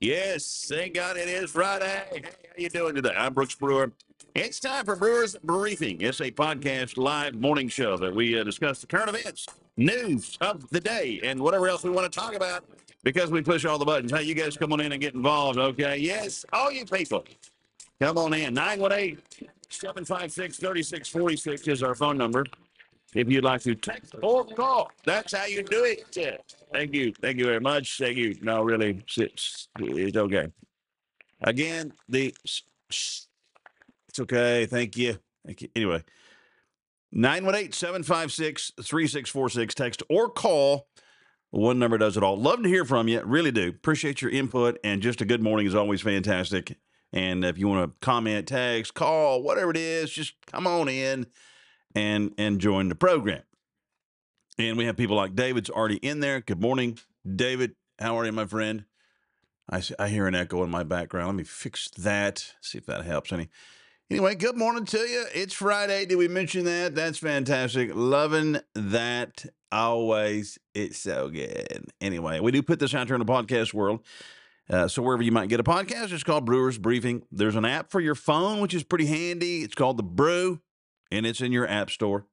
Yes, thank God it is Friday. Hey, how you doing today? I'm Brooks Brewer. It's time for Brewers Briefing. It's a podcast live morning show that we uh, discuss the current events, news of the day, and whatever else we want to talk about because we push all the buttons. Hey, you guys come on in and get involved, okay? Yes, all you people, come on in. 918 756 3646 is our phone number. If you'd like to text or call, that's how you do it. Thank you. Thank you very much. Thank you. No, really, it's, it's okay. Again, the it's okay. Thank you. Thank you. Anyway, 918 756 3646. Text or call. One number does it all. Love to hear from you. Really do. Appreciate your input. And just a good morning is always fantastic. And if you want to comment, text, call, whatever it is, just come on in and and join the program. And we have people like David's already in there. Good morning, David. How are you, my friend? I, I hear an echo in my background. Let me fix that. See if that helps any. Anyway, good morning to you. It's Friday. Did we mention that? That's fantastic. Loving that always. It's so good. Anyway, we do put this out there in the podcast world. Uh, so wherever you might get a podcast, it's called Brewers Briefing. There's an app for your phone, which is pretty handy. It's called the Brew, and it's in your app store.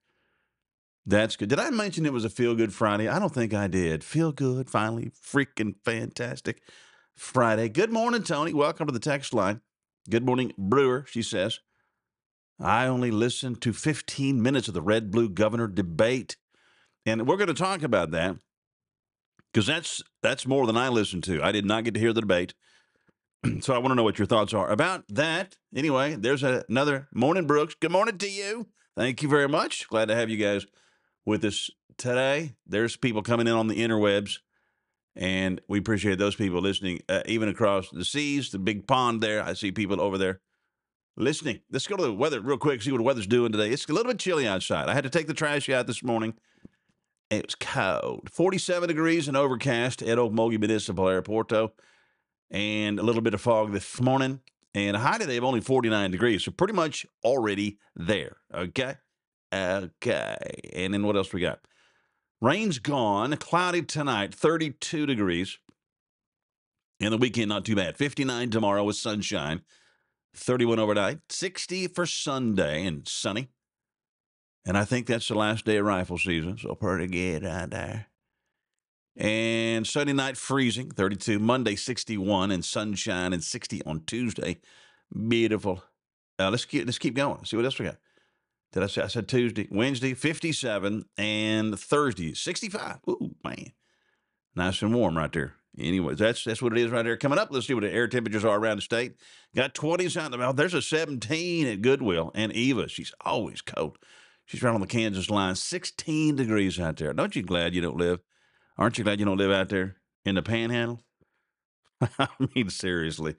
That's good. Did I mention it was a feel good Friday? I don't think I did. Feel good, finally. Freaking fantastic Friday. Good morning, Tony. Welcome to the text line. Good morning, Brewer, she says. I only listened to 15 minutes of the red blue governor debate. And we're going to talk about that because that's that's more than I listened to. I did not get to hear the debate. so I want to know what your thoughts are about that. Anyway, there's another morning, Brooks. Good morning to you. Thank you very much. Glad to have you guys with us today. There's people coming in on the interwebs, and we appreciate those people listening, uh, even across the seas, the big pond there. I see people over there listening. Let's go to the weather real quick, see what the weather's doing today. It's a little bit chilly outside. I had to take the trash out this morning. It was cold. 47 degrees and overcast at Okmulgee Municipal Airport, though, and a little bit of fog this morning. And a high today of only 49 degrees, so pretty much already there. Okay. Okay. And then what else we got? Rain's gone. Cloudy tonight, 32 degrees. And the weekend, not too bad. 59 tomorrow with sunshine. 31 overnight. 60 for Sunday and sunny. And I think that's the last day of rifle season. So pretty good out there. And Sunday night freezing, 32. Monday, 61 and sunshine and 60 on Tuesday. Beautiful. Uh, let's keep let's keep going. See what else we got. Did I say I said Tuesday, Wednesday, 57, and Thursday, 65. Ooh, man. Nice and warm right there. Anyways, that's that's what it is right there. Coming up, let's see what the air temperatures are around the state. Got 20s out the There's a 17 at Goodwell. And Eva, she's always cold. She's right on the Kansas line. 16 degrees out there. Don't you glad you don't live? Aren't you glad you don't live out there in the panhandle? I mean, seriously.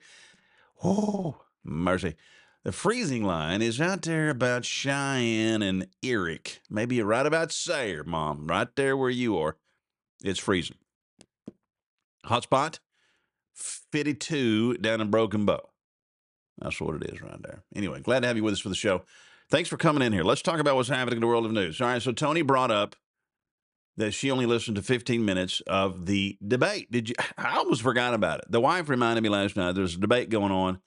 Oh, mercy. The freezing line is out there about Cheyenne and Erick. Maybe you're right about Sayre, Mom. Right there where you are. It's freezing. Hotspot, 52 down in Broken Bow. That's what it is right there. Anyway, glad to have you with us for the show. Thanks for coming in here. Let's talk about what's happening in the world of news. All right, so Tony brought up that she only listened to 15 minutes of the debate. Did you? I almost forgot about it. The wife reminded me last night. There's a debate going on,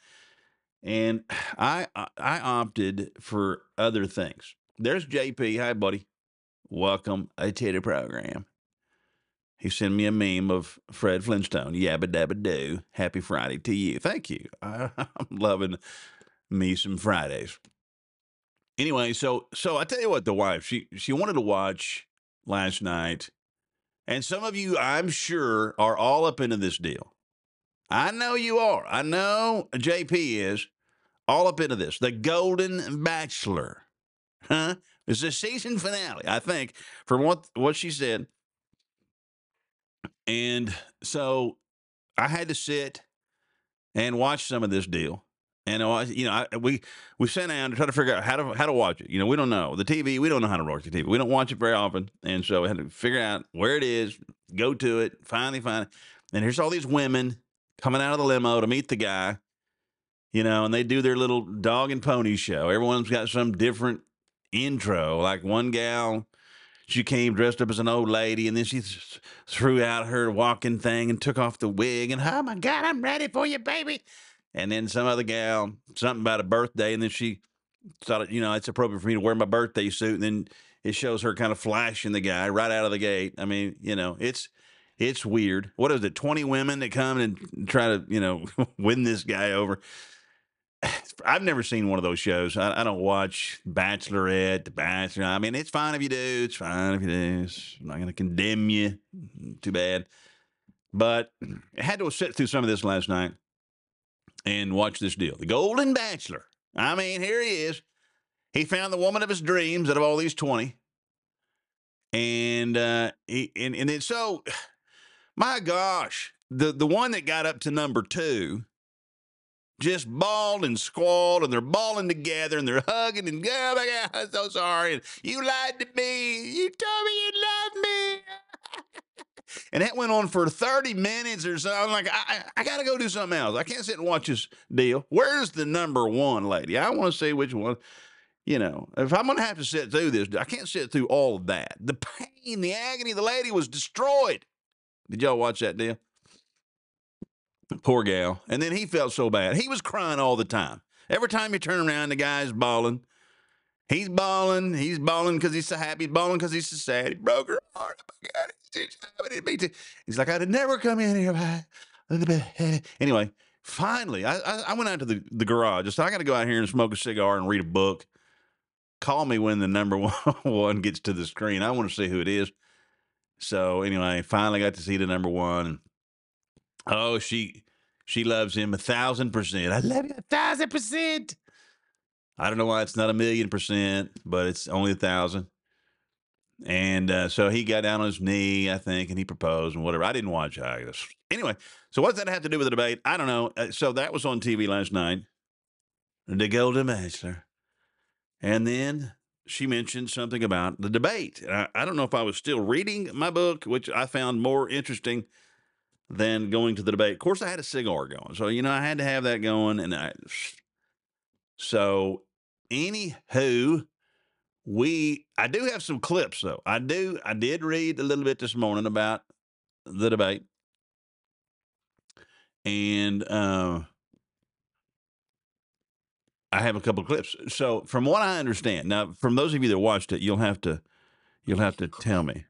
and I I opted for other things. There's JP. Hi, buddy. Welcome to the program. He sent me a meme of Fred Flintstone. Yabba dabba doo. Happy Friday to you. Thank you. I, I'm loving me some Fridays. Anyway, so so I tell you what, the wife she she wanted to watch last night, and some of you I'm sure are all up into this deal. I know you are. I know JP is all up into this. The Golden Bachelor, huh? It's the season finale, I think, from what what she said. And so I had to sit and watch some of this deal. And uh, I, you know, I, we we sat down to try to figure out how to how to watch it. You know, we don't know the TV. We don't know how to watch the TV. We don't watch it very often, and so we had to figure out where it is, go to it, finally find it. And here's all these women coming out of the limo to meet the guy. You know, and they do their little dog and pony show. Everyone's got some different intro. Like one gal, she came dressed up as an old lady, and then she th- threw out her walking thing and took off the wig, and oh my God, I'm ready for you, baby. And then some other gal, something about a birthday, and then she thought, you know, it's appropriate for me to wear my birthday suit, and then it shows her kind of flashing the guy right out of the gate. I mean, you know, it's it's weird. What is it? Twenty women that come and try to, you know, win this guy over. I've never seen one of those shows. I, I, don't watch Bachelorette, The Bachelor. I mean, it's fine if you do. It's fine if you do. It's, I'm not going to condemn you. Mm-hmm, too bad. But I had to sit through some of this last night and watch this deal. The Golden Bachelor. I mean, here he is. He found the woman of his dreams out of all these 20. And uh he and, and then so my gosh, the the one that got up to number two just bawled and squalled, and they're bawling together, and they're hugging, and oh my God, I'm so sorry. And you lied to me. You told me you loved me. and that went on for 30 minutes or so. I'm like, I, I, I got to go do something else. I can't sit and watch this deal. Where's the number one lady? I want to see which one. You know, if I'm going to have to sit through this, I can't sit through all of that. The pain, the agony, the lady was destroyed. Did y'all watch that deal? Poor gal. And then he felt so bad. He was crying all the time. Every time you turn around, the guy's bawling. He's bawling. He's bawling because he's so happy. He's bawling because he's so sad. He broke her heart. Oh my God. He's like, I'd never come in here. Anyway, finally, I, I, I went out to the, the garage. I said, I got to go out here and smoke a cigar and read a book. Call me when the number one gets to the screen. I want to see who it is. So anyway, finally got to see the number one. Oh, she she loves him a thousand percent. I love you a thousand percent. I don't know why it's not a million percent, but it's only a thousand. And uh, so he got down on his knee, I think, and he proposed and whatever. I didn't watch this. Anyway, so what does that have to do with the debate? I don't know. Uh, so that was on TV last night, the Golden Bachelor. And then she mentioned something about the debate. I, I don't know if I was still reading my book, which I found more interesting than going to the debate. Of course, I had a cigar going, so you know I had to have that going. And I, so, anywho, we I do have some clips though. I do I did read a little bit this morning about the debate, and uh, I have a couple clips. So, from what I understand, now from those of you that watched it, you'll have to you'll have to tell me.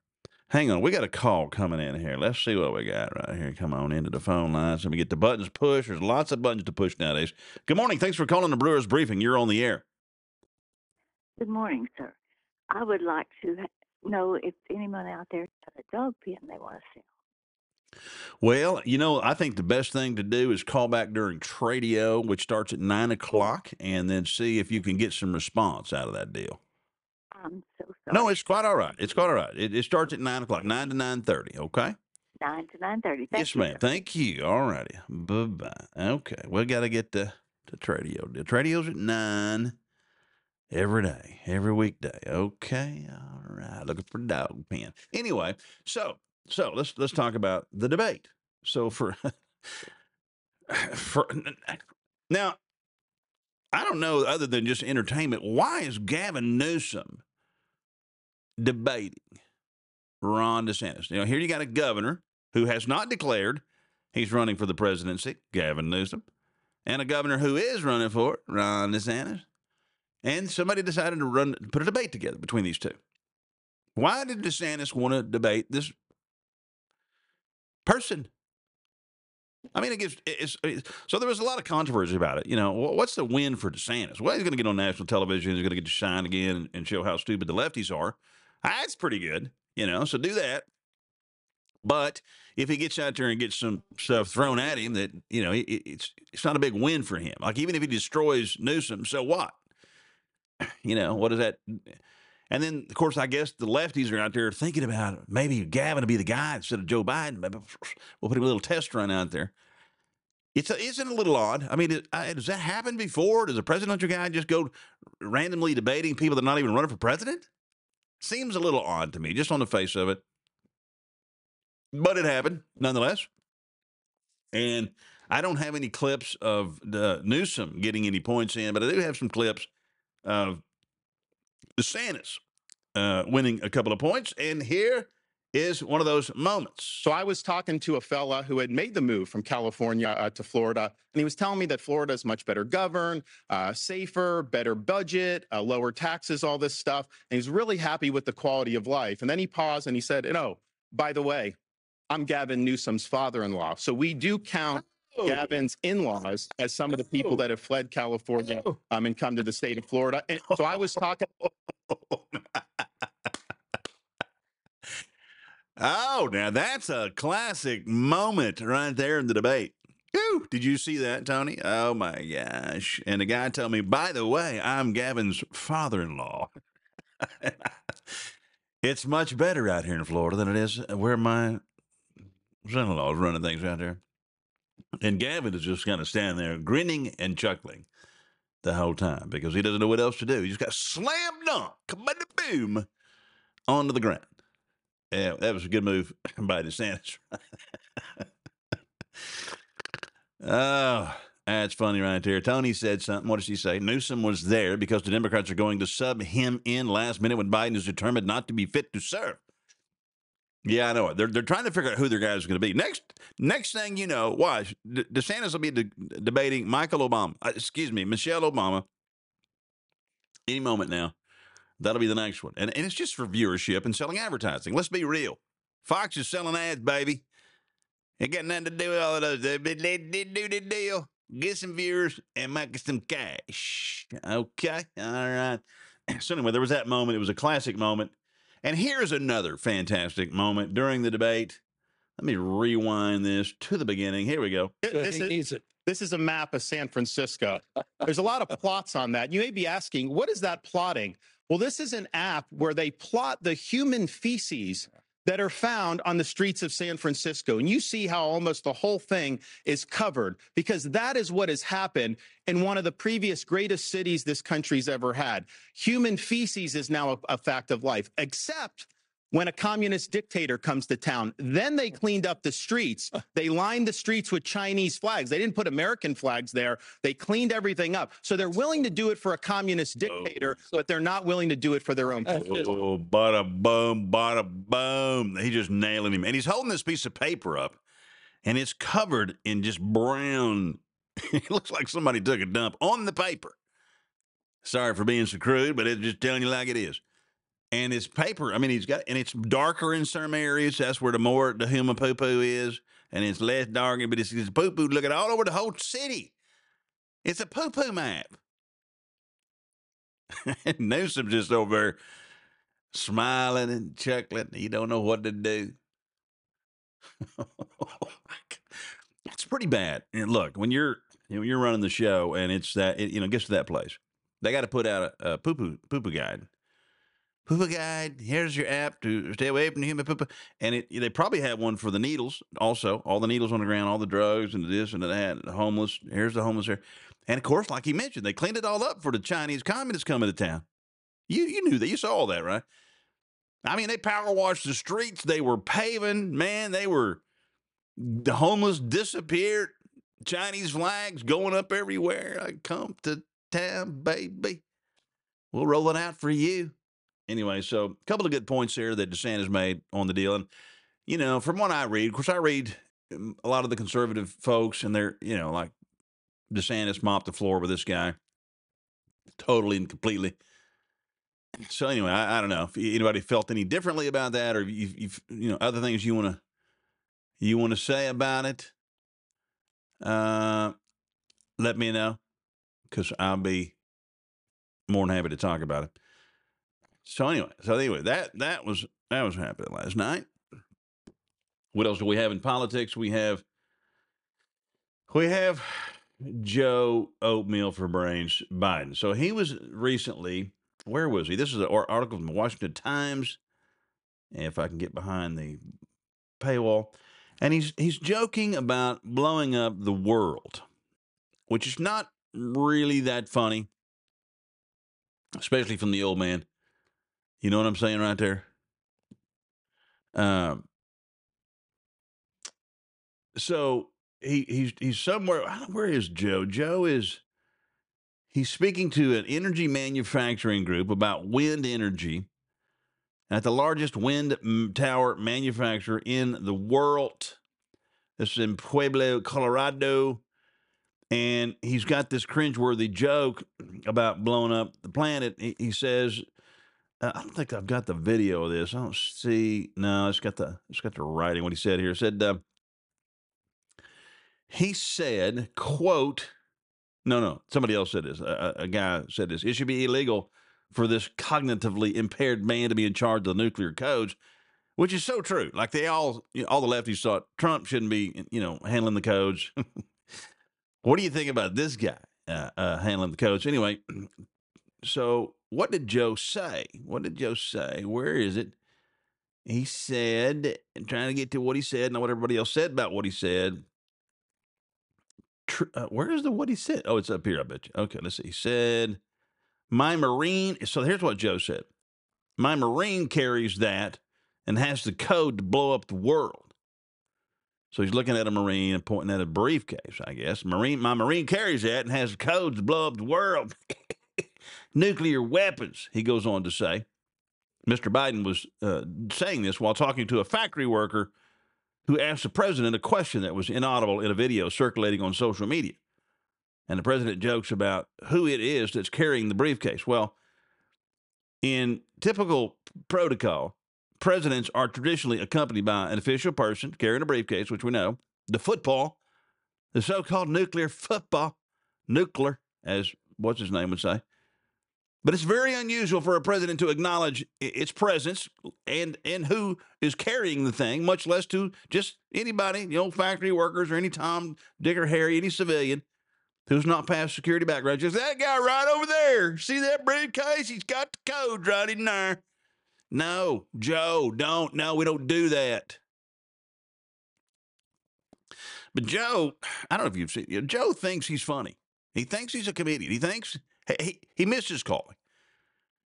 Hang on, we got a call coming in here. Let's see what we got right here. Come on into the phone lines. Let me get the buttons pushed. There's lots of buttons to push nowadays. Good morning. Thanks for calling the Brewers Briefing. You're on the air. Good morning, sir. I would like to know if anyone out there has a dog pen they want to sell. Well, you know, I think the best thing to do is call back during Tradio, which starts at nine o'clock, and then see if you can get some response out of that deal. I'm so sorry. No, it's quite all right. It's quite all right. It, it starts at nine o'clock, nine to nine thirty. Okay. Nine to nine thirty. Yes, you, ma'am. sir. Thank you. All righty. Bye bye. Okay, we got to get to to Tradio. The Tradio's at nine every day, every weekday. Okay. All right. Looking for dog pen. Anyway, so so let's let's talk about the debate. So for for now, I don't know other than just entertainment. Why is Gavin Newsom debating Ron DeSantis? You know, here you got a governor who has not declared he's running for the presidency, Gavin Newsom, and a governor who is running for it, Ron DeSantis. And somebody decided to run put a debate together between these two. Why did DeSantis want to debate this person? I mean, it gives it's, it's, so there was a lot of controversy about it. You know, what's the win for DeSantis? Well, he's going to get on national television. He's going to get to shine again and, show how stupid the lefties are. That's pretty good, you know. So do that. But if he gets out there and gets some stuff thrown at him, that you know, it, it's it's not a big win for him. Like even if he destroys Newsom, so what? You know, what is that? And then, of course, I guess the lefties are out there thinking about maybe Gavin to be the guy instead of Joe Biden. Maybe we'll put a little test run out there. It's a, isn't a little odd? I mean, it, I, does that happen before? Does a presidential guy just go randomly debating people that are not even running for president? Seems a little odd to me, just on the face of it. But it happened nonetheless. And I don't have any clips of the Newsom getting any points in, but I do have some clips of DeSantis uh, winning a couple of points. And here is one of those moments. So I was talking to a fella who had made the move from California uh, to Florida, and he was telling me that Florida is much better governed, uh, safer, better budget, uh, lower taxes, all this stuff. And he's really happy with the quality of life. And then he paused and he said, "And oh, by the way, I'm Gavin Newsom's father-in-law, so we do count." Oh. Gavin's in-laws as some of the people that have fled California um, and come to the state of Florida. And so I was talking Oh, now that's a classic moment right there in the debate. Whew, did you see that, Tony? Oh my gosh. And the guy told me, by the way, I'm Gavin's father in law. it's much better out here in Florida than it is where my son in law is running things out there. And Gavin is just kind of standing there grinning and chuckling the whole time because he doesn't know what else to do. He just got slam dunk, boom, onto the ground. Yeah, that was a good move by DeSantis. oh, ah, that's funny right there. Tony said something. What did she say? Newsom was there because the Democrats are going to sub him in last minute when Biden is determined not to be fit to serve. Yeah, I know it. They're they're trying to figure out who their guy is going to be next. Next thing you know, watch De- DeSantis will be de- debating Michael Obama. Uh, excuse me, Michelle Obama. Any moment now. That'll be the next one. And, and it's just for viewership and selling advertising. Let's be real. Fox is selling ads, baby. It got nothing to do with all of those. They, they do the deal, get some viewers, and make some cash. Okay. All right. So, anyway, there was that moment. It was a classic moment. And here's another fantastic moment during the debate. Let me rewind this to the beginning. Here we go. this is. This is a map of San Francisco. There's a lot of plots on that. You may be asking, what is that plotting? Well, this is an app where they plot the human feces that are found on the streets of San Francisco. And you see how almost the whole thing is covered because that is what has happened in one of the previous greatest cities this country's ever had. Human feces is now a, a fact of life, except when a communist dictator comes to town. Then they cleaned up the streets. They lined the streets with Chinese flags. They didn't put American flags there. They cleaned everything up. So they're willing to do it for a communist dictator, but they're not willing to do it for their own. Oh, people. just- Oh, bada boom, bada boom. He's just nailing him. And he's holding this piece of paper up, and it's covered in just brown. it looks like somebody took a dump on the paper. Sorry for being so crude, but it's just telling you like it is. And it's paper. I mean, he's got, and it's darker in some areas. That's where the more the human poo poo is, and it's less dark. But it's, it's poo poo looking all over the whole city. It's a poo poo map. and Newsom's just over there smiling and chuckling. He don't know what to do. it's pretty bad. And look, when you're you know, you're running the show and it's that it, you know gets to that place, they got to put out a, a poo poo poo poo guide. Poo guide. Here's your app to stay away from the human poo. And it, they probably have one for the needles also. All the needles on the ground, all the drugs and this and that. The homeless. Here's the homeless here. And of course, like he mentioned, they cleaned it all up for the Chinese communists coming to town. You you knew that. You saw all that, right? I mean, they power washed the streets. They were paving. Man, they were the homeless disappeared. Chinese flags going up everywhere. I come to town, baby. We'll roll it out for you. Anyway, so a couple of good points here that DeSantis made on the deal. And, you know, from what I read, of course, I read um, a lot of the conservative folks, and they're, you know, like DeSantis mopped the floor with this guy totally and completely. So anyway, I, I don't know if anybody felt any differently about that, or you, you've you know other things you want to you want to say about it. Uh, let me know because I'll be more than happy to talk about it. So anyway, so anyway, that that was that was happening last night. What else do we have in politics? We have we have Joe Oatmeal for Brains Biden. So he was recently where was he? This is an article from the Washington Times. If I can get behind the paywall, and he's he's joking about blowing up the world, which is not really that funny, especially from the old man. You know what I'm saying right there. Um. So he he's he's somewhere. Where is Joe? Joe is he's speaking to an energy manufacturing group about wind energy at the largest wind tower manufacturer in the world. This is in Pueblo, Colorado. And he's got this cringeworthy joke about blowing up the planet. He, he says, I don't think I've got the video of this. I don't see. No, it's got the it's got the writing. What he said here It said uh, he said, "quote." No, no, somebody else said this. A, a a guy said this. It should be illegal for this cognitively impaired man to be in charge of the nuclear codes, which is so true. Like they all, you know, all the lefties thought Trump shouldn't be, you know, handling the codes. what do you think about this guy uh, uh, handling the codes? Anyway, so what did Joe say? What did Joe say? Where is it? He said, and trying to get to what he said, not what everybody else said about what he said. Tr- uh, where is the what he said? Oh, it's up here, I bet you. Okay, let's see. He said, My Marine. So here's what Joe said My Marine carries that and has the code to blow up the world. So he's looking at a Marine and pointing at a briefcase, I guess. Marine, my Marine carries that and has the codes to blow up the world. Nuclear weapons, he goes on to say. Mr. Biden was uh, saying this while talking to a factory worker who asked the president a question that was inaudible in a video circulating on social media. And the president jokes about who it is that's carrying the briefcase. Well, in typical protocol, presidents are traditionally accompanied by an official person carrying a briefcase, which we know, the football, the so called nuclear football, nuclear, as what's his name would say. But it's very unusual for a president to acknowledge its presence and and who is carrying the thing, much less to just anybody, you know, factory workers or any Tom, Dick, or Harry, any civilian who's not passed security background. Just that guy right over there. See that briefcase? He's got the code right in there. No, Joe, don't. No, we don't do that. But Joe, I don't know if you've seen. Joe thinks he's funny. He thinks he's a comedian. He thinks he he, his calling.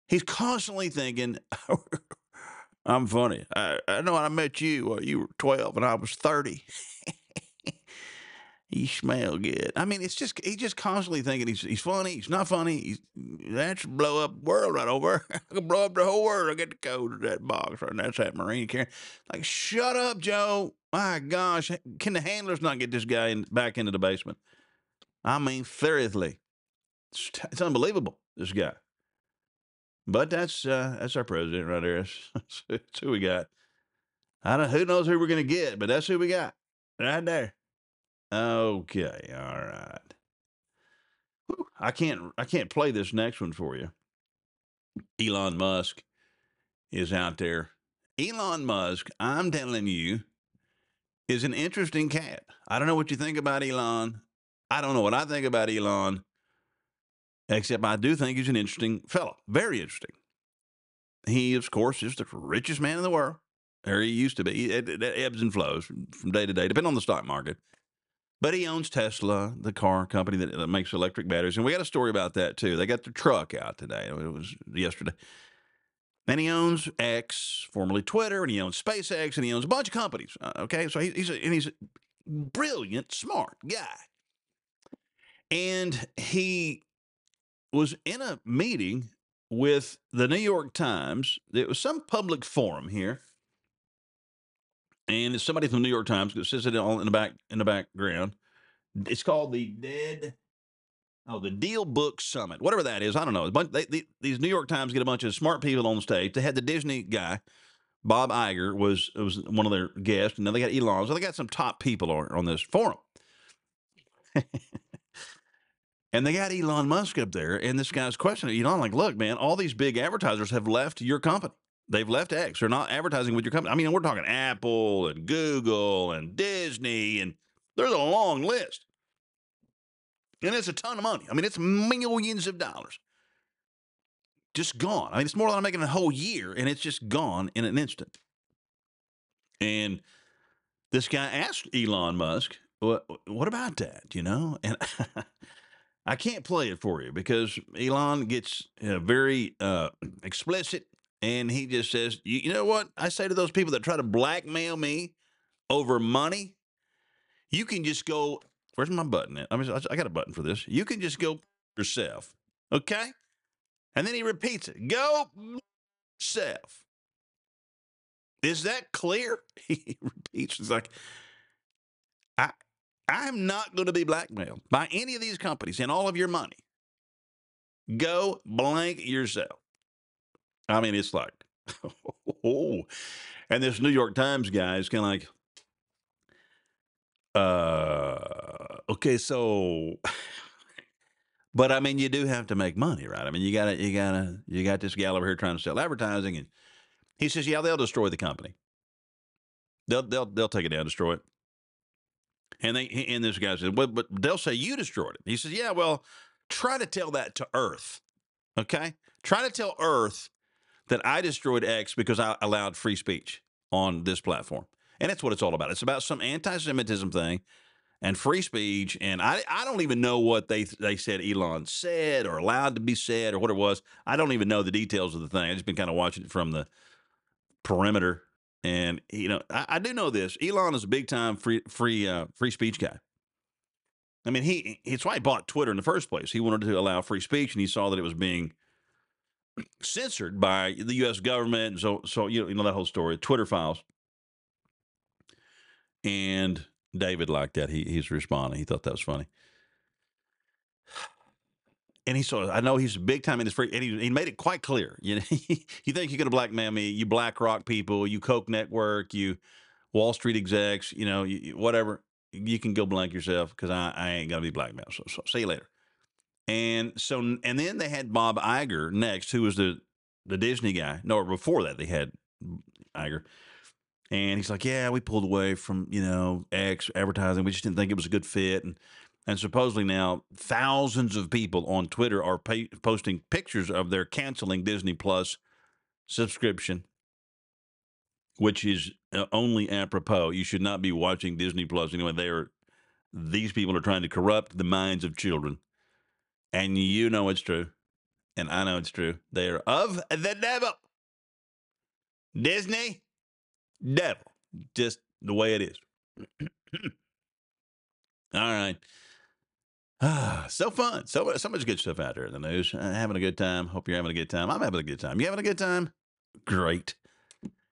He's constantly thinking, "I'm funny." I, I know when I met you. Well, you were 12 and I was 30. you smell good. I mean, it's just he's just constantly thinking he's he's funny. He's not funny. He's that should blow up the world right over. I could blow up the whole world. I get the code of that box right. now. That's that Marine carry. Like, shut up, Joe. My gosh, can the handlers not get this guy in, back into the basement? I mean, seriously, it's, it's unbelievable. This guy. But that's uh, that's our president right there. That's, that's who we got. I don't. Who knows who we're gonna get? But that's who we got right there. Okay, all right. Whew, I can't. I can't play this next one for you. Elon Musk is out there. Elon Musk, I'm telling you, is an interesting cat. I don't know what you think about Elon. I don't know what I think about Elon, except I do think he's an interesting fellow. Very interesting. He, of course, is the richest man in the world. Or he used to be. It, ebbs and flows from, day to day, depending on the stock market. But he owns Tesla, the car company that, that makes electric batteries. And we got a story about that too. They got their truck out today. It was yesterday. And he owns X, formerly Twitter, and he owns SpaceX, and he owns a bunch of companies. Uh, okay, so he, he's a, and he's a brilliant, smart guy. And he was in a meeting with the New York Times. It was some public forum here, and it's somebody from the New York Times that says it all in the back in the background. It's called the Dead. Oh, the DealBook Summit, whatever that is. I don't know. They, they, these New York Times get a bunch of smart people on stage. They had the Disney guy, Bob Iger, was was one of their guests, and then they got Elon. So they got some top people on, on this forum. And they got Elon Musk up there, and this guy's questioning Elon, like, look, man, all these big advertisers have left your company. They've left X. They're not advertising with your company. I mean, we're talking Apple and Google and Disney, and there's a long list. And it's a ton of money. I mean, it's millions of dollars. Just gone. I mean, it's more than I'm making a whole year, and it's just gone in an instant. And this guy asked Elon Musk, what, what about that? You know? And I can't play it for you because Elon gets very uh, explicit and he just says, you, you know what? I say to those people that try to blackmail me over money, you can just go, where's my button at? I mean, I got a button for this. You can just go yourself. Okay. And then he repeats it go yourself. Is that clear? He repeats, it's like, I, I'm not going to be blackmailed by any of these companies and all of your money. Go blank yourself. I mean, it's like, oh, and this New York Times guy is kind of like, uh, okay, so, but I mean, you do have to make money, right? I mean, you gotta, you gotta, you got this gal over here trying to sell advertising, and he says, yeah, they'll destroy the company. They'll, they'll, they'll take it down, destroy it. And they, and this guy said, well, but they'll say you destroyed it. He says, yeah, well, try to tell that to Earth, okay? Try to tell Earth that I destroyed X because I allowed free speech on this platform. And that's what it's all about. It's about some anti Semitism thing and free speech. And I, I don't even know what they, they said Elon said or allowed to be said or what it was. I don't even know the details of the thing. I've just been kind of watching it from the perimeter. And, you know, I, I do know this Elon is a big time free, free, uh, free speech guy. I mean, he it's why he bought Twitter in the first place. He wanted to allow free speech, and he saw that it was being censored by the U.S. government. So, so you know, you know that whole story, Twitter files. And David liked that. He he's responding. He thought that was funny. And he saw. I know he's big time in this free, and he, he made it quite clear. You know, you think you're going to blackmail me? You BlackRock people, you Koch network, you Wall Street execs, you know, you, whatever. You can go blank yourself because I, I ain't going to be blackmailed. So, so see you later. And so, and then they had Bob Iger next, who was the the Disney guy. No, before that they had Iger, and he's like, "Yeah, we pulled away from you know X advertising. We just didn't think it was a good fit." And and supposedly now thousands of people on Twitter are pay, posting pictures of their canceling Disney Plus subscription, which is uh, only apropos. You should not be watching Disney Plus anyway. They are these people are trying to corrupt the minds of children and you know it's true, and I know it's true. They are of the devil. Disney, devil. Just the way it is. All right. Ah, so fun. So so much good stuff out there in the news. Uh, having a good time. Hope you're having a good time. I'm having a good time. You having a good time? Great.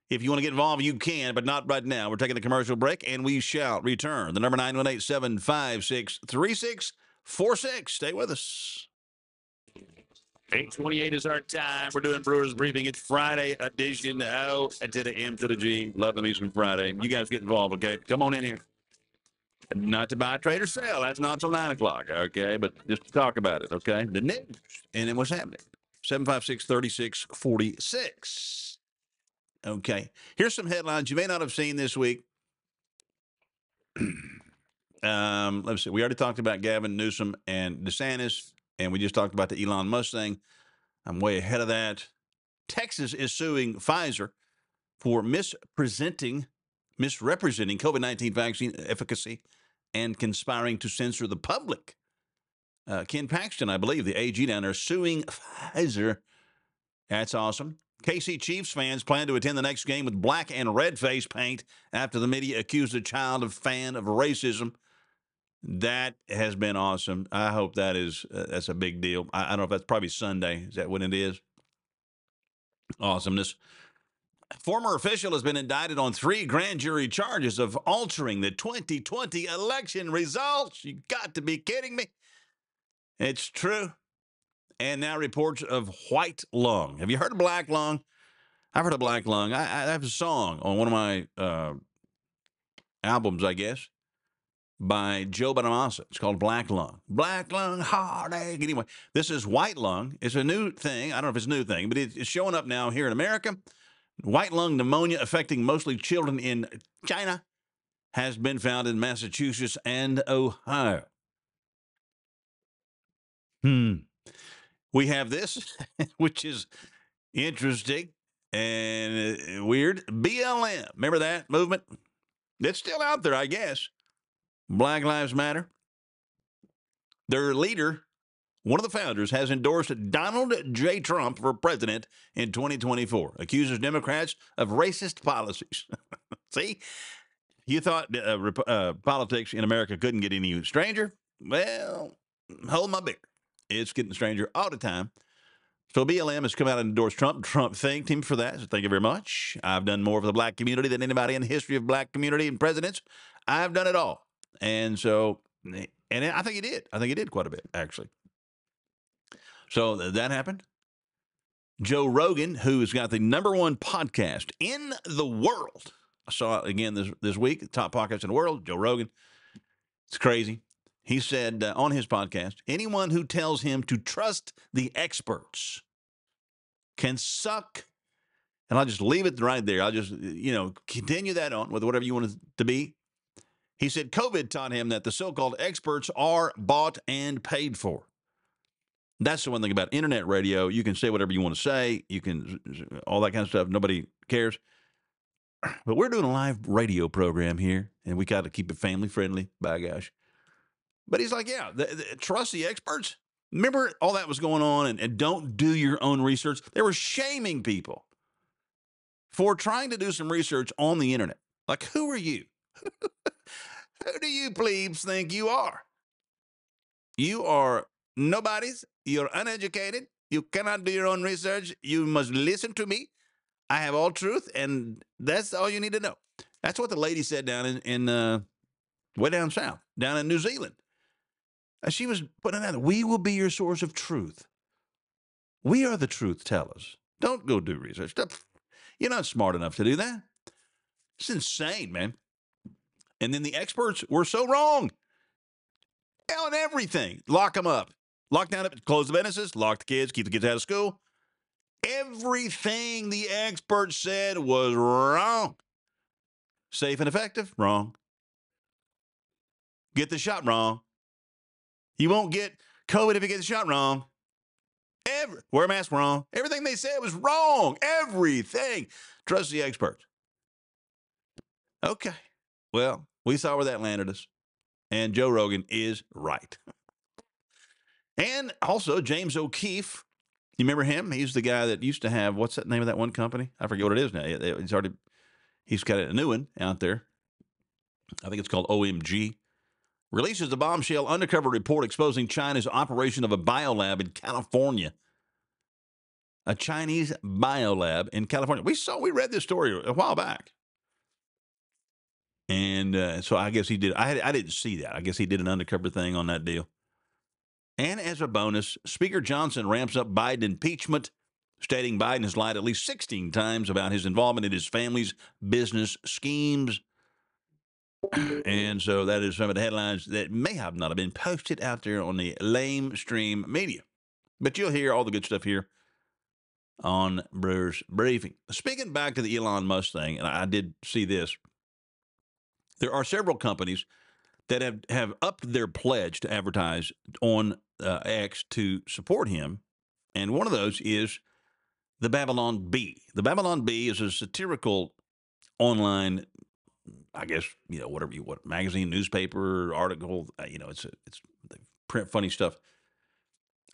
If you want to get involved, you can, but not right now. We're taking a commercial break and we shall return. The number 918 756 3646. Stay with us. 828 is our time. We're doing Brewers Briefing. It's Friday edition. O to the M to the G. Loving me some Friday. You guys get involved, okay? Come on in here. Not to buy, trade, or sell. That's not till 9 o'clock, okay? But just to talk about it, okay? The news and then what's happening. 756 3646. Okay. Here's some headlines you may not have seen this week. um, let's see. We already talked about Gavin Newsom and DeSantis, and we just talked about the Elon Musk thing. I'm way ahead of that. Texas is suing Pfizer for mispresenting, misrepresenting COVID 19 vaccine efficacy and conspiring to censor the public. Uh, Ken Paxton, I believe, the AG down there, suing Pfizer. That's awesome. KC Chiefs fans plan to attend the next game with black and red face paint after the media accused a child of fan of racism. That has been awesome. I hope that is uh, that's a big deal. I, I, don't know if that's probably Sunday. Is that what it is? Awesomeness. Former official has been indicted on three grand jury charges of altering the 2020 election results. You got to be kidding me. It's true. And now reports of white lung. Have you heard of black lung? I've heard of black lung. I, I have a song on one of my uh, albums, I guess by Joe Bonamassa. It's called Black Lung. Black Lung Heartache. Anyway, this is White Lung. It's a new thing. I don't know if it's a new thing, but it's showing up now here in America. White lung pneumonia affecting mostly children in China has been found in Massachusetts and Ohio. Hmm. We have this, which is interesting and uh, weird. BLM. Remember that movement? It's still out there, I guess. Black Lives Matter. Their leader, one of the founders, has endorsed Donald J. Trump for president in 2024, accuses Democrats of racist policies. See, you thought uh, uh, politics in America couldn't get any stranger? Well, hold my beer. It's getting stranger all the time. So BLM has come out and endorsed Trump. Trump thanked him for that. So thank you very much. I've done more for the black community than anybody in the history of black community and presidents. I've done it all. And so, and I think he did. I think he did quite a bit, actually. So that happened. Joe Rogan, who has got the number one podcast in the world. I saw it again this, this week, top podcast in the world, Joe Rogan. It's crazy. He said uh, on his podcast anyone who tells him to trust the experts can suck. And I'll just leave it right there. I'll just, you know, continue that on with whatever you want it to be. He said COVID taught him that the so called experts are bought and paid for. That's the one thing about internet radio. You can say whatever you want to say. You can all that kind of stuff. Nobody cares. But we're doing a live radio program here, and we got to keep it family friendly. By gosh. But he's like, yeah, the, the, trust the experts. Remember all that was going on, and, and don't do your own research. They were shaming people for trying to do some research on the internet. Like, who are you? who do you plebes think you are? You are nobody's. You're uneducated. You cannot do your own research. You must listen to me. I have all truth, and that's all you need to know. That's what the lady said down in, in uh, way down south, down in New Zealand. Uh, she was putting out, we will be your source of truth. We are the truth tellers. Don't go do research. You're not smart enough to do that. It's insane, man. And then the experts were so wrong. On everything. Lock them up. Lock down, close the businesses, lock the kids, keep the kids out of school. Everything the experts said was wrong. Safe and effective? Wrong. Get the shot wrong. You won't get COVID if you get the shot wrong. Every, wear a mask wrong. Everything they said was wrong. Everything. Trust the experts. Okay. Well, we saw where that landed us. And Joe Rogan is right. and also James O'Keefe. You remember him? He's the guy that used to have what's that name of that one company? I forget what it is now. He's already he's got a new one out there. I think it's called OMG releases a bombshell undercover report exposing China's operation of a biolab in California. A Chinese biolab in California. We saw, we read this story a while back. And uh, so I guess he did. I, I didn't see that. I guess he did an undercover thing on that deal. And as a bonus, Speaker Johnson ramps up Biden impeachment, stating Biden has lied at least 16 times about his involvement in his family's business schemes and so that is some of the headlines that may have not have been posted out there on the lamestream media. But you'll hear all the good stuff here on Brewers Briefing. Speaking back to the Elon Musk thing, and I did see this, there are several companies that have, have upped their pledge to advertise on uh, X to support him. And one of those is the Babylon Bee. The Babylon Bee is a satirical online I guess you know whatever you what magazine, newspaper, article. Uh, you know, it's a, it's they print funny stuff.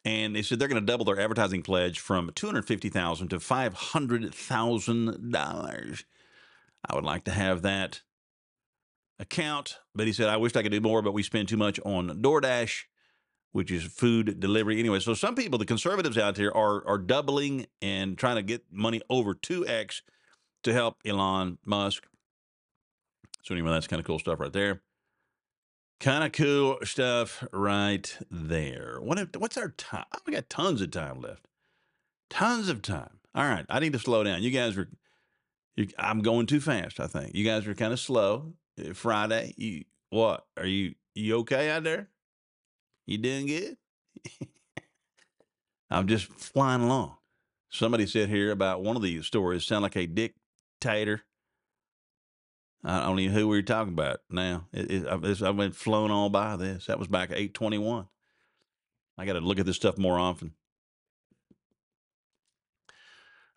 And they said they're going to double their advertising pledge from two hundred fifty thousand to five hundred thousand dollars. I would like to have that account, but he said I wish I could do more, but we spend too much on DoorDash, which is food delivery anyway. So some people, the conservatives out there, are are doubling and trying to get money over two X to help Elon Musk so anyway, that's kind of cool stuff right there. Kind of cool stuff right there. What if, what's our time? We got tons of time left. Tons of time. All right, I need to slow down. You guys are. You, I'm going too fast. I think you guys are kind of slow. Uh, Friday. You what? Are you you okay out there? You doing good? I'm just flying along. Somebody said here about one of these stories sound like a dictator I don't even know who we were talking about now. It, it, I've been flown all by this. That was back at 821. I got to look at this stuff more often.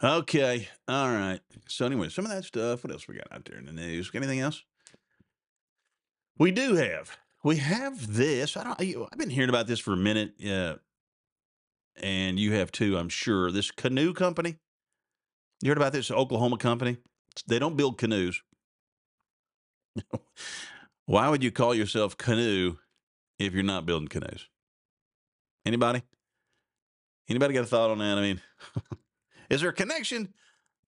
Okay. All right. So, anyway, some of that stuff. What else we got out there in the news? Anything else? We do have. We have this. I don't. I've been hearing about this for a minute. And you have too, I'm sure. This Canoo company. You heard about this Oklahoma company? They don't build canoes. Why would you call yourself Canoo if you're not building canoes? Anybody? Anybody got a thought on that? I mean, is there a connection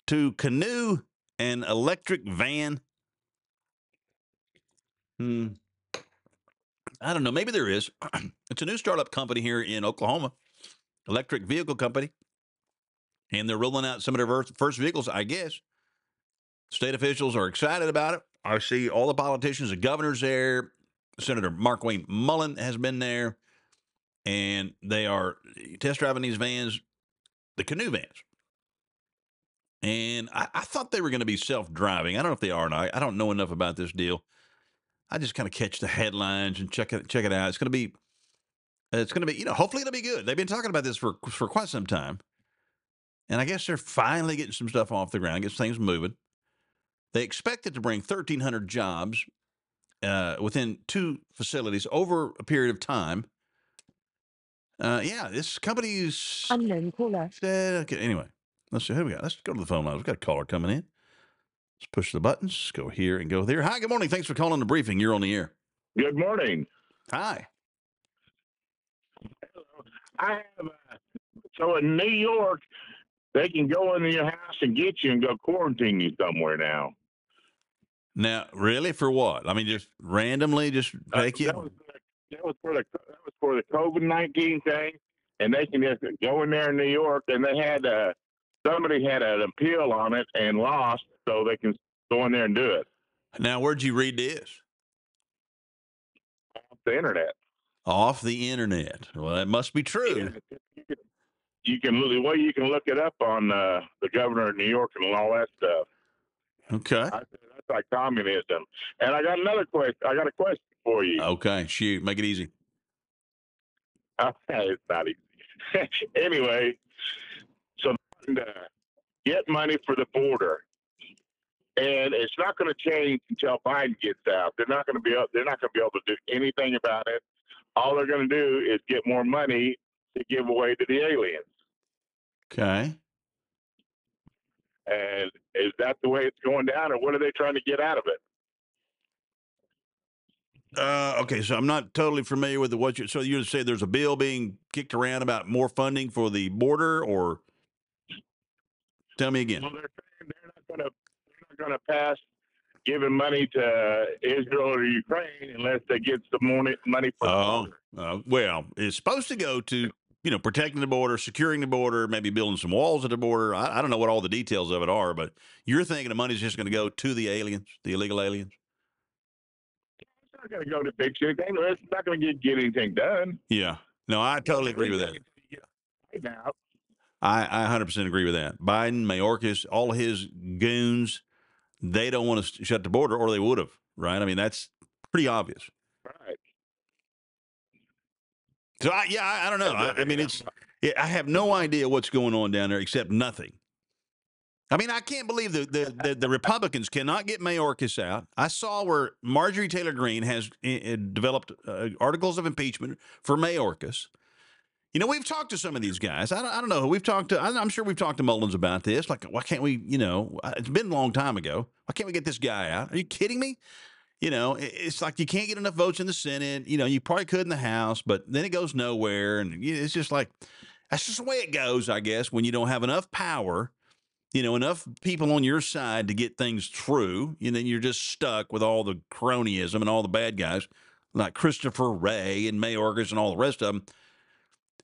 to canoe and electric van? Hmm. I don't know. Maybe there is. it's a new startup company here in Oklahoma, electric vehicle company, and they're rolling out some of their first vehicles. I guess state officials are excited about it. I see all the politicians, the governors there. Senator Markwayne Mullin has been there, and they are test driving these vans, the Canoo vans. And I, I thought they were going to be self driving. I don't know if they are or not. I don't know enough about this deal. I just kind of catch the headlines and check it check it out. It's going to be it's going to be you know hopefully it'll be good. They've been talking about this for for quite some time, and I guess they're finally getting some stuff off the ground, get things moving. They expect it to bring 1,300 jobs uh, within two facilities over a period of time. Uh, yeah, this company's Unknown caller. said, okay, anyway, let's see who we got. Let's go to the phone lines. We've got a caller coming in. Push the buttons. Go here and go there. Hi, good morning. Thanks for calling the briefing. You're on the air. Good morning. Hi. I have uh, so in New York, they can go into your house and get you and go quarantine you somewhere now. Now, really, for what? I mean, just randomly, just Uh, take that, you. was, that was for the that was for the COVID nineteen thing, and they can just go in there in New York, and they had uh, somebody had an appeal on it and lost, so they can go in there and do it Now, where'd you read this? off the internet. Off the internet. Well, that must be true. You can, can well you can look it up on uh, the governor of New York and all that stuff. Okay. I that's like communism. And I got another question. I got a question for you. Okay. Shoot. Make it easy. Okay, it's not easy. anyway, so get money for the border, and it's not going to change until Biden gets out. They're not going to be. able- They're not going to be able to do anything about it. All they're going to do is get more money to give away to the aliens. Okay. And is that the way it's going down, or what are they trying to get out of it? Uh, okay. So I'm not totally familiar with the, what you, so you say there's a bill being kicked around about more funding for the border or tell me again. Well, they're they're not going to they're not going to pass giving money to Israel or Ukraine unless they get some money money for the Oh, uh, well, it's supposed to go to you know protecting the border, securing the border, maybe building some walls at the border. I, I don't know what all the details of it are, but you're thinking the money's just going to go to the aliens, the illegal aliens. It's not going to go to fix anything. It's not going to get, get anything done. Yeah, no, I totally agree with that. Right now, I, I 100% agree with that. Biden, Mayorkas, all his goons, they don't want to shut the border, or they would have, right? I mean, that's pretty obvious. right? So, I, yeah, I, I don't know. I, I mean, it's Yeah, I have no idea what's going on down there except nothing. I mean, I can't believe the the, the, the Republicans cannot get Mayorkas out. I saw where Marjorie Taylor Greene has uh, developed uh, articles of impeachment for Mayorkas. You know, we've talked to some of these guys. I don't, I don't know we've talked to. I'm sure we've talked to Mullins about this. Like, why can't we? You know, uh, it's been a long time ago. Why can't we get this guy out? Are you kidding me? You know, it's like you can't get enough votes in the Senate. You know, you probably could in the House, but then it goes nowhere, and it's just like that's just the way it goes, I guess. When you don't have enough power, you know, enough people on your side to get things through, and then you're just stuck with all the cronyism and all the bad guys like Christopher Wray and Mayorkas and all the rest of them.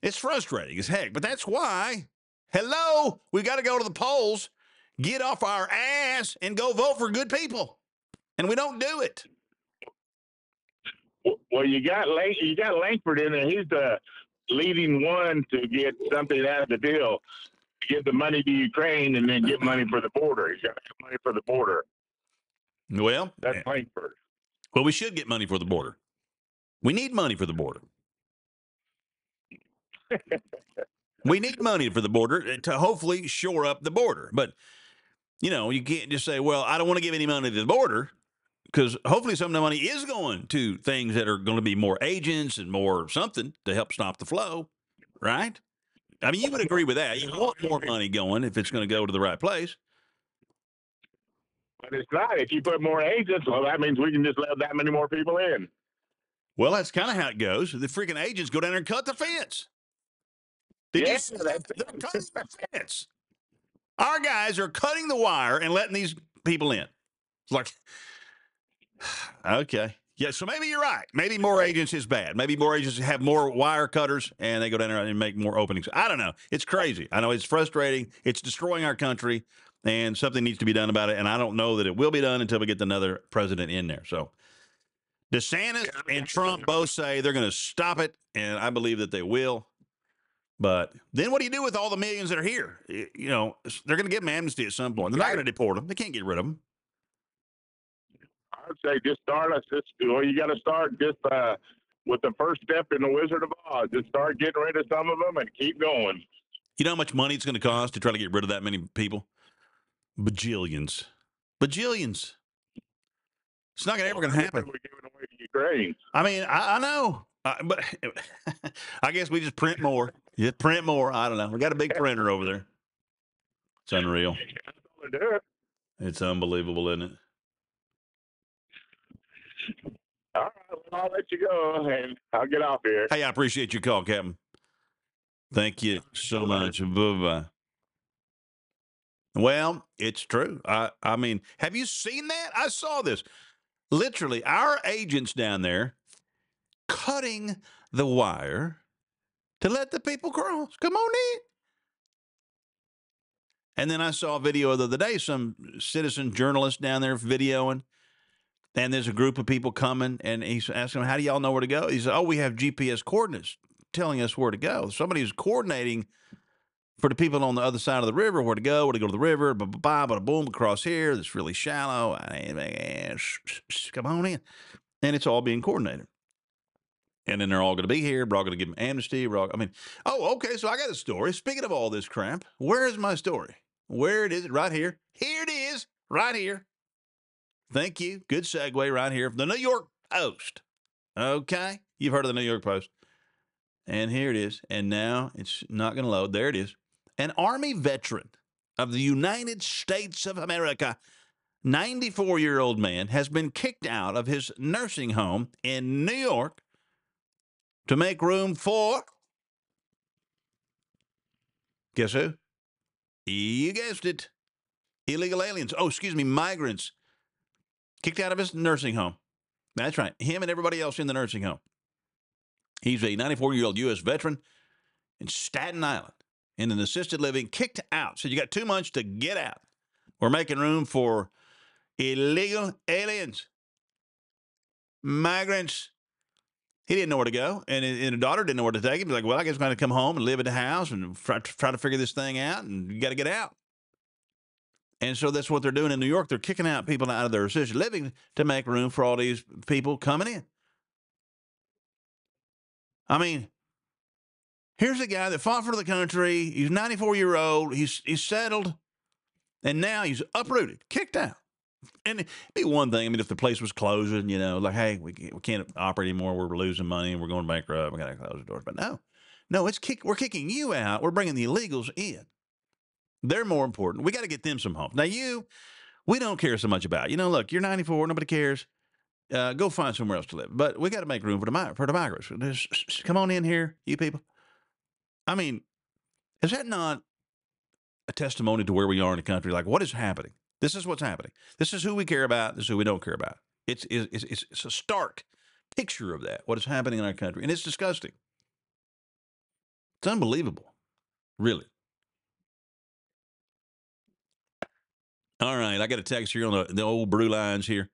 It's frustrating as heck, but that's why. Hello, we got to go to the polls, get off our ass, and go vote for good people, and we don't do it. Well, you got Lang- you got Lankford in there. He's the leading one to get something out of the deal. Give the money to Ukraine and then get money for the border. He's got to get money for the border. Well, That's eh, Lankford. well, we should get money for the border. We need money for the border. We need money for the border eh, to hopefully shore up the border. But you know, you can't just say, "Well, I don't want to give any money to the border," because hopefully some of the money is going to things that are going to be more agents and more something to help stop the flow, right? I mean, you would agree with that. You want more money going if it's going to go to the right place. But it's not. If you put more agents, well, that means we can just let that many more people in. Well, that's kind of how it goes. The freaking agents go down there and cut the fence. Did Yeah, you see that? They're cutting the fence. Our guys are cutting the wire and letting these people in. It's like, okay. Yeah, so maybe you're right. Maybe more agents is bad. Maybe more agents have more wire cutters and they go down there and make more openings. I don't know. It's crazy. I know it's frustrating. It's destroying our country and something needs to be done about it. And I don't know that it will be done until we get another president in there. So DeSantis and Trump both say they're going to stop it. And I believe that they will. But then what do you do with all the millions that are here? You know, they're going to give them amnesty at some point. They're not going to deport them. They can't get rid of them. I would say just start us. Just well, you got to start just uh, with the first step in the Wizard of Oz. Just start getting rid of some of them and keep going. You know how much money it's going to cost to try to get rid of that many people? Bajillions. Bajillions. It's not gonna ever going to happen. We're giving away to Ukraine. I mean, I, I know, uh, but I guess we just print more. Just print more. I don't know. We got a big printer over there. It's unreal. That's all they do. It's unbelievable, isn't it? All right, well, I'll let you go and I'll get off here. Hey, I appreciate your call, Captain. Thank you so much. Bye bye. Well, it's true. I, I mean, have you seen that? I saw this. Literally, our agents down there cutting the wire to let the people cross. Come on in. And then I saw a video the other day, some citizen journalist down there videoing. And there's a group of people coming, and he's asking them, How do y'all know where to go? He said, Oh, we have GPS coordinates telling us where to go. Somebody's coordinating for the people on the other side of the river where to go, where to go to the river, blah, blah, blah, blah, boom, across here. That's really shallow. Come on in. And it's all being coordinated. And then they're all going to be here. We're all going to give them amnesty. We're all, I mean, oh, okay. So I got a story. Speaking of all this crap, where is my story? Where it is? Right here. Here it is. Right here. Thank you. Good segue right here from the New York Post. Okay. You've heard of the New York Post. And here it is. And now it's not going to load. There it is. An Army veteran of the United States of America, 94 year old man, has been kicked out of his nursing home in New York to make room for. Guess who? You guessed it. Illegal aliens. Oh, excuse me, migrants. Kicked out of his nursing home. That's right. Him and everybody else in the nursing home. He's a 94 year old U.S. veteran in Staten Island in an assisted living, kicked out. So you got two months to get out. We're making room for illegal aliens, migrants. He didn't know where to go, and, and a daughter didn't know where to take him. He's like, well, I guess I'm going to come home and live at the house and try, try to figure this thing out, and you got to get out. And so that's what they're doing in New York. They're kicking out people out of their assisted living to make room for all these people coming in. I mean, here's a guy that fought for the country. He's 94 year old. He's he's settled, and now he's uprooted, kicked out. And it'd be one thing. I mean, if the place was closing, you know, like, hey, we can't, we can't operate anymore. We're losing money we're going bankrupt. We got to close the doors. But no, no, it's kick. We're kicking you out. We're bringing the illegals in. They're more important. We got to get them some homes. Now, you, we don't care so much about. You know, look, you're 94. Nobody cares. Uh, go find somewhere else to live. But we got to make room for the for the migrants. Just, come on in here, you people. I mean, is that not a testimony to where we are in the country? Like, what is happening? This is what's happening. This is who we care about. This is who we don't care about. It's it's it's, it's a stark picture of that. What is happening in our country, and it's disgusting. It's unbelievable, really. All right, I got a text here on the, the old brew lines here.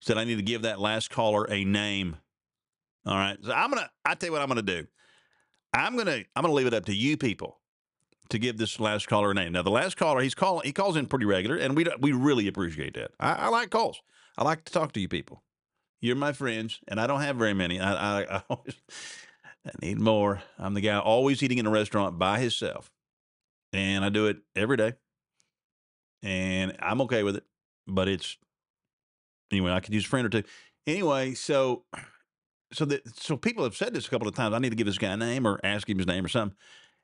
Said I need to give that last caller a name. All right, so I'm gonna. I tell you what I'm gonna do. I'm gonna. I'm gonna leave it up to you people to give this last caller a name. Now, the last caller, he's calling. He calls in pretty regular, and we we really appreciate that. I, I like calls. I like to talk to you people. You're my friends, and I don't have very many. I I, I, always, I need more. I'm the guy always eating in a restaurant by himself, and I do it every day, and I'm okay with it. But it's anyway. I could use a friend or two. Anyway, so so that so people have said this a couple of times. I need to give this guy a name or ask him his name or something.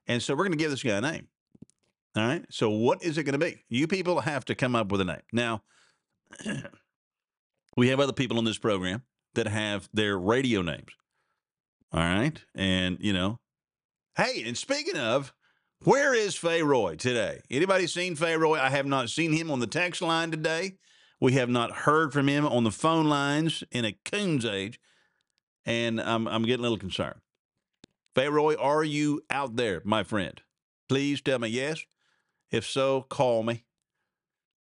And so we're going to give this guy a name. All right. So what is it going to be? You people have to come up with a name. Now, we have other people on this program that have their radio names. All right. And, you know, Hey, and speaking of, where is Fay Roy today? Anybody seen Fay Roy? I have not seen him on the text line today. We have not heard from him on the phone lines in a coon's age, and I'm I'm getting a little concerned. Fay Roy, are you out there, my friend? Please tell me yes. If so, call me.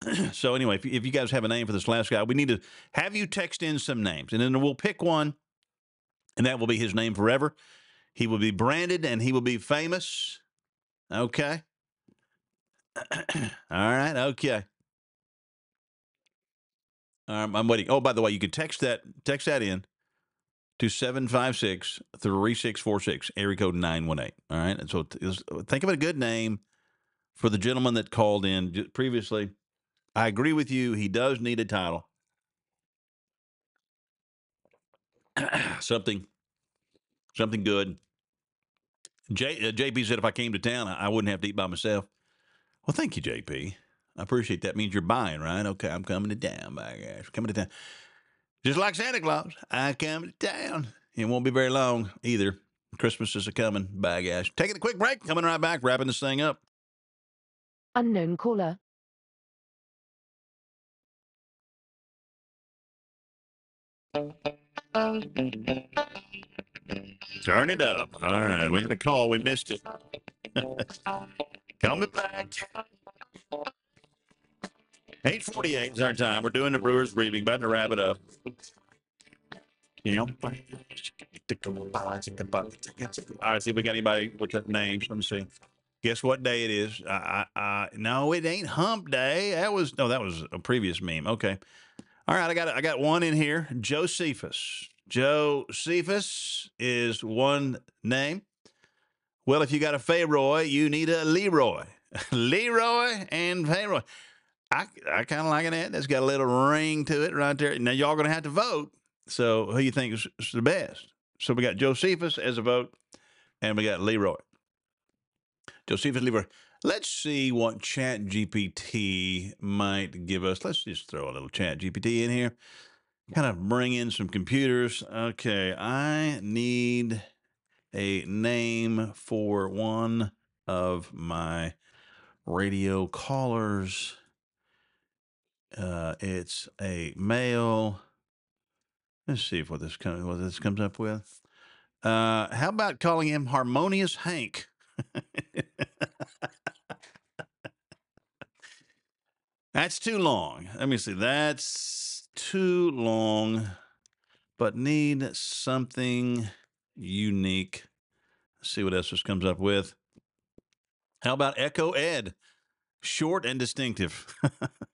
so anyway, if, if you guys have a name for this last guy, we need to have you text in some names, and then we'll pick one, and that will be his name forever. He will be branded, and he will be famous. Okay. All right. Okay. Um, I'm waiting. Oh, by the way, you can text that text that in to 756 3646, area code 918. All right. And so th- think of a good name for the gentleman that called in previously. I agree with you. He does need a title. something, something good. J, uh, JP said if I came to town, I, I wouldn't have to eat by myself. Well, thank you, JP. I appreciate that. Means you're buying, right? Okay, I'm coming to town, by gosh. Coming to town. Just like Santa Claus, I come to town. It won't be very long either. Christmas is a coming, by gosh. Taking a quick break, coming right back, wrapping this thing up. Unknown caller. Turn it up. All right, we had a call. We missed it. Coming back. 848 is our time. We're doing the Brewers briefing. About to wrap it up. You know. All right, see if we got anybody with that name. Let me see. Guess what day it is? I, I, I, no, it ain't Hump Day. That was no, that was a previous meme. Okay. All right, I got I got one in here. Josephus. Josephus is one name. Well, if you got a Fayroy, you need a Leroy. Leroy and Fayroy. I I kind of like that. That's got a little ring to it right there. Now y'all gonna have to vote. So who you think is, is the best? So we got Josephus as a vote, and we got Leroy. Josephus Leroy. Let's see what Chat GPT might give us. Let's just throw a little Chat GPT in here. Kind of bring in some computers. Okay, I need a name for one of my radio callers. Uh, it's a male. Let's see what this comes what this comes up with. Uh, how about calling him Harmonious Hank? That's too long. Let me see. That's too long, but need something unique. Let's see what else this comes up with. How about Echo Ed? Short and distinctive.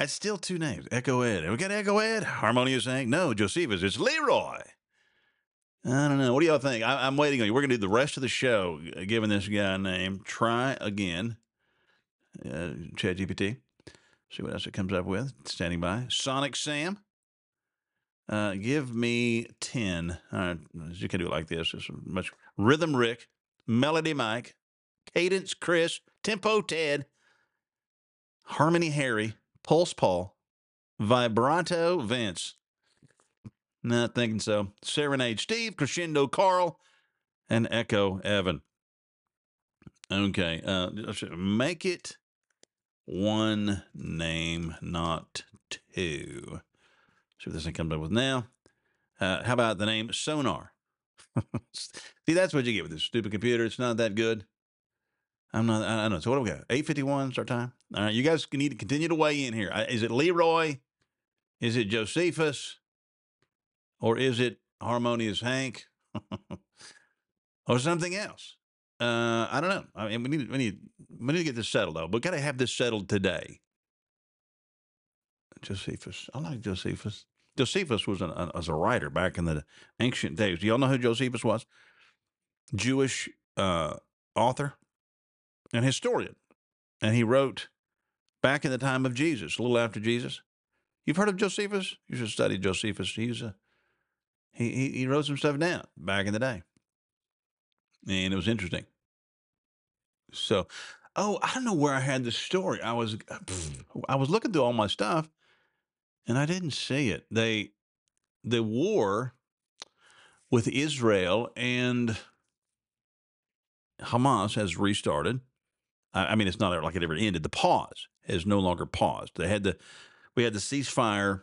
That's still two names. Echo Ed. Have We got Echo Ed. Harmonious Hank. No, Josephus. It's Leroy. I don't know. What do y'all think? I, I'm waiting on you. We're going to do the rest of the show uh, giving this guy a name. Try again. Uh, GPT. See what else it comes up with. Standing by. Sonic Sam. Uh, give me 10. All right. You can do it like this. It's much. Rhythm Rick. Melody Mike. Cadence Chris. Tempo Ted. Harmony Harry. Pulse Paul. Vibrato Vince. Not thinking so. Serenade Steve, Crescendo Carl, and Echo Evan. Okay. Uh, make it one name, not two. See what this thing comes up with now. Uh, how about the name Sonar? See, that's what you get with this stupid computer. It's not that good. I'm not, I don't know. So what do we got? 851 start time. All right. You guys need to continue to weigh in here. Uh, it Leroy? Is it Josephus? Or is it Harmonious Hank? or something else? Uh, I don't know. I mean, we need we need we need to get this settled though. We got to have this settled today. Josephus, I like Josephus. Josephus was an, a, was a writer back in the ancient days. Do y'all know who Josephus was? Jewish uh, author and historian, and he wrote back in the time of Jesus, a little after Jesus. You've heard of Josephus? You should study Josephus. He's a he, he he wrote some stuff down back in the day, and it was interesting. So, oh, I don't know where I had the story. I was I was looking through all my stuff, and I didn't see it. They the war with Israel and Hamas has restarted. I, mean, it's not like it ever ended. The pause has no longer paused. They had the we had the ceasefire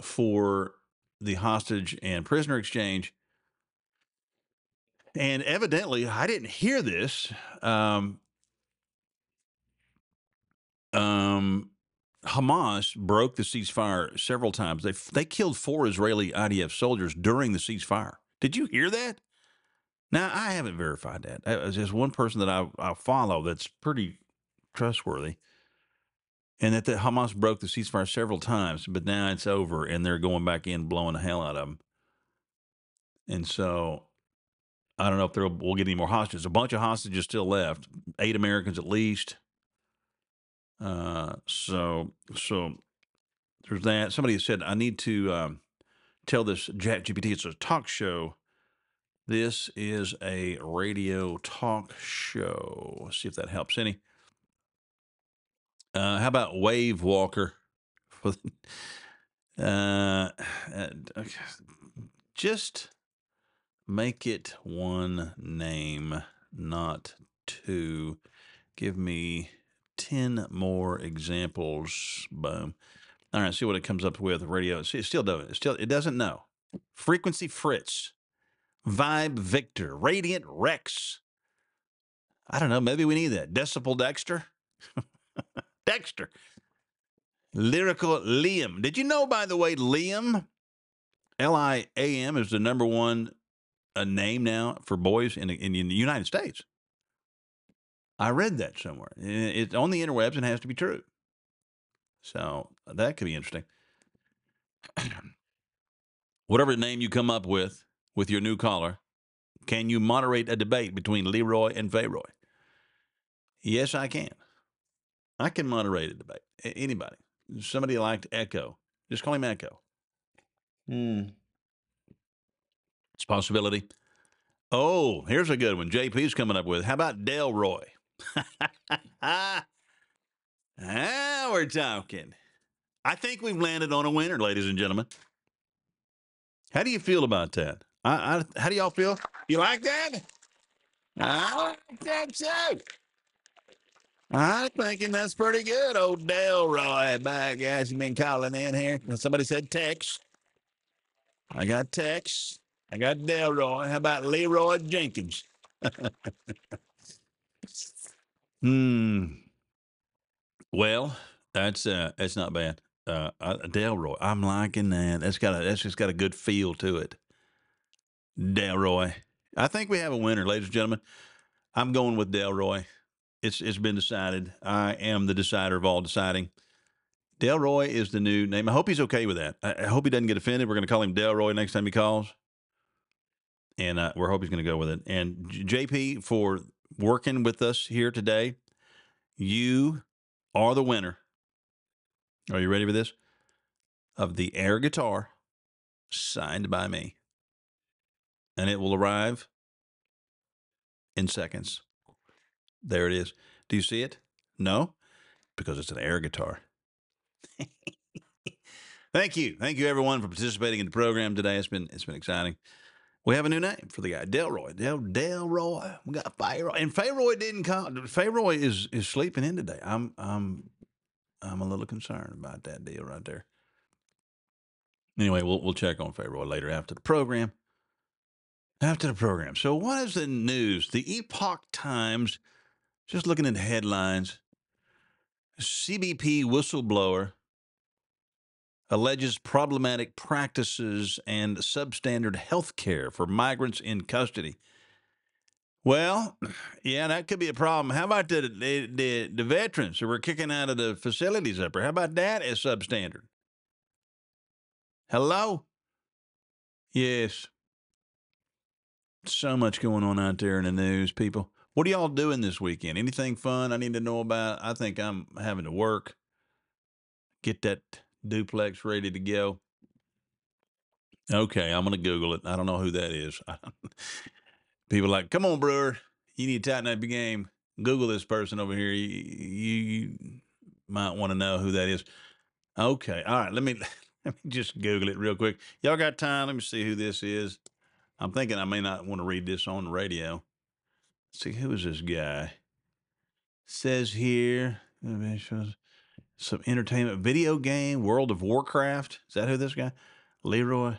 for the hostage and prisoner exchange. And evidently, I didn't hear this. Um, um, Hamas broke the ceasefire several times. They they killed four Israeli IDF soldiers during the ceasefire. Did you hear that? Now I haven't verified that. There's just one person that I, I follow that's pretty trustworthy, and that the Hamas broke the ceasefire several times, but now it's over, and they're going back in, blowing the hell out of them. And so I don't know if we'll get any more hostages. A bunch of hostages still left, eight Americans at least. Uh, so so there's that. Somebody said I need to um, tell this Chat GPT. It's a talk show. This is a radio talk show. Let's see if that helps any. Uh, how about Wave Walker? uh, just make it one name, not two. Give me 10 more examples. Boom. All right, see what it comes up with. Radio. It still doesn't. It still it doesn't know. Frequency Fritz, Vibe Victor, Radiant Rex. I don't know. Maybe we need that. Decibel Dexter. Dexter. Lyrical Liam. Did you know, by the way, Liam, L I A M, is the number one a uh, name now for boys in, in, in the United States? I read that somewhere. It's on the interwebs and has to be true. So that could be interesting. Whatever name you come up with with your new caller, can you moderate a debate between Leroy and Fayroy? Yes, I can. I can moderate a debate. Anybody. Somebody liked Echo. Just call him Echo. Hmm. It's a possibility. Oh, here's a good one. JP's coming up with. How about Delroy? ah, we're talking. I think we've landed on a winner, ladies and gentlemen. How do you feel about that? I, I, how do y'all feel? You like that? I like that too. I'm thinking that's pretty good. Old Delroy by guys, you been calling in here? Somebody said Tex. I got Tex. I got Delroy. How about Leroy Jenkins? Hmm. Well, that's uh, that's not bad. Uh, Delroy, I'm liking that. That's got a that's just got a good feel to it. Delroy, I think we have a winner, ladies and gentlemen. I'm going with Delroy. It's it's been decided. I am the decider of all deciding. Delroy is the new name. I hope he's okay with that. I, I hope he doesn't get offended. We're going to call him Delroy next time he calls, and uh, we're hoping he's going to go with it. And JP for working with us here today, you are the winner. Are you ready for this? Of the air guitar signed by me. And it will arrive in seconds. There it is. Do you see it? No? Because it's an air guitar. Thank you. Thank you everyone for participating in the program today. It's been it's been exciting. We have a new name for the guy, Delroy. Del Delroy. We got Fayroy, and Fayroy didn't come. Fayroy is is sleeping in today. I'm I'm I'm a little concerned about that deal right there. Anyway, we'll we'll check on Fayroy later after the program. After the program. So, what is the news? The Epoch Times. Just looking at headlines. CBP whistleblower alleges problematic practices and substandard health care for migrants in custody. Well, yeah, that could be a problem. How about the, the, the, the veterans who were kicking out of the facilities up there? How about that as substandard? Hello? Yes. So much going on out there in the news, people. What are y'all doing this weekend? Anything fun I need to know about? I think I'm having to work. Get that duplex ready to go. Okay, I'm going to Google it. I don't know who that is. People like, come on, Brewer, you need to tighten up your game. Google this person over here. You, you, you might want to know who that is. Okay, all right. Let me let me just Google it real quick. Y'all got time? Let me see who this is. I'm thinking I may not want to read this on the radio. see, who is this guy? Says here, some entertainment video game, World of Warcraft. Is that who this guy? Leroy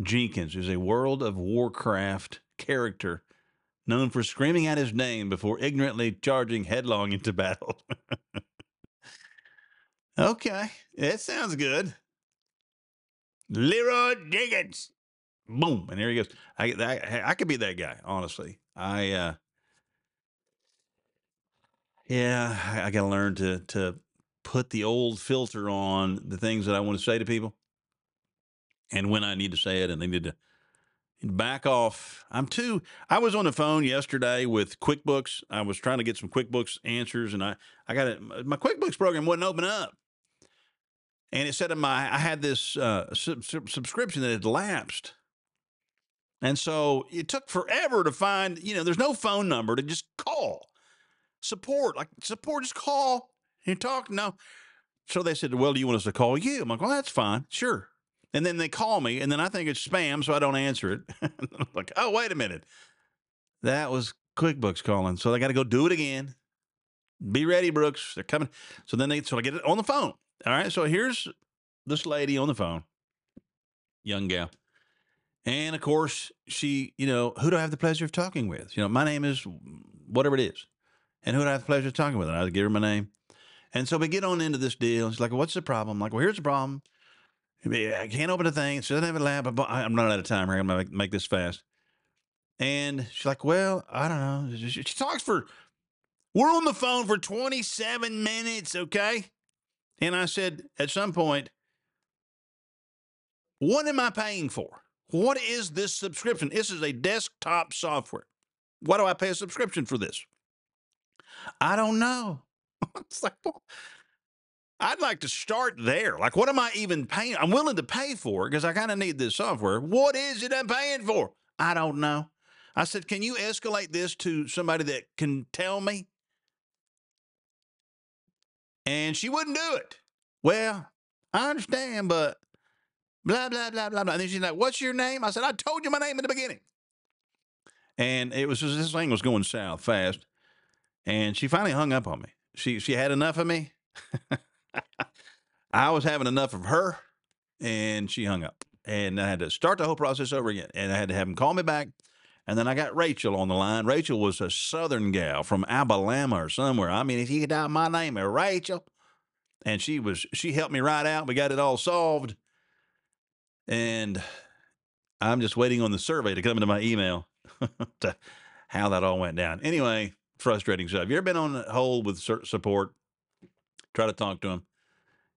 Jenkins is a World of Warcraft character known for screaming out his name before ignorantly charging headlong into battle. okay, that sounds good. Leroy Jenkins. Boom, and there he goes. I, I I could be that guy, honestly. I uh yeah, I, I got to learn to to put the old filter on the things that I want to say to people, and when I need to say it, and they need to back off. I'm too. I was on the phone yesterday with QuickBooks. I was trying to get some QuickBooks answers, and I I got it. My QuickBooks program wouldn't open up, and it said in my I had this uh, sub- sub- subscription that had lapsed. And so it took forever to find, you know, there's no phone number to just call support. Like support, just call and talk. No. So they said, Well, do you want us to call you? I'm like, Well, that's fine. Sure. And then they call me, and then I think it's spam, so I don't answer it. I'm like, oh, wait a minute. That was QuickBooks calling. So they got to go do it again. Be ready, Brooks. They're coming. So then they, so I get it on the phone. All right. So here's this lady on the phone, young gal. And of course, she, you know, who do I have the pleasure of talking with? You know, my name is whatever it is. And who do I have the pleasure of talking with? And I give her my name. And so we get on into this deal. She's like, what's the problem? I'm like, well, here's the problem. I can't open the thing. She doesn't have a lab. I'm running out of time here. I'm going to make this fast. And she's like, well, I don't know. She talks for, we're on the phone for 27 minutes, okay? And I said, at some point, what am I paying for? What is this subscription? This is a desktop software. Why do I pay a subscription for this? I don't know. it's like, well, I'd like to start there. Like, what am I even paying? I'm willing to pay for it because I kind of need this software. What is it I'm paying for? I don't know. I said, can you escalate this to somebody that can tell me? And she wouldn't do it. Well, I understand, but blah, blah, blah, blah, blah. And then she's like, what's your name? I said, I told you my name in the beginning. And it was just, this thing was going south fast. And she finally hung up on me. She she had enough of me. I was having enough of her, and she hung up. And I had to start the whole process over again. And I had to have him call me back. And then I got Rachel on the line. Rachel was a southern gal from Alabama or somewhere. I mean, if you could dial my name, Rachel. And she was she helped me right out. We got it all solved. And I'm just waiting on the survey to come into my email to how that all went down. Anyway, frustrating stuff. You ever been on hold with support? Try to talk to them.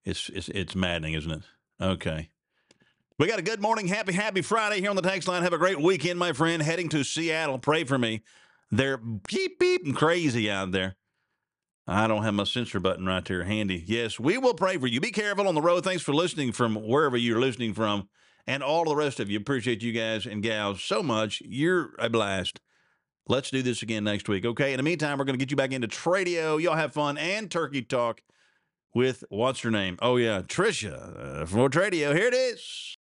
It's it's it's maddening, isn't it? Okay. We got a good morning, happy, happy Friday here on the text line. Have a great weekend, my friend. Heading to Seattle. Pray for me. They're beep beep crazy out there. I don't have my censor button right here handy. Yes, we will pray for you. Be careful on the road. Thanks for listening from wherever you're listening from. And all the rest of you. Appreciate you guys and gals so much. You're a blast. Let's do this again next week. Okay. In the meantime, we're going to get you back into Tradio. Y'all have fun and turkey talk with what's her name? Oh, yeah, Trisha uh, from Tradio. Here it is.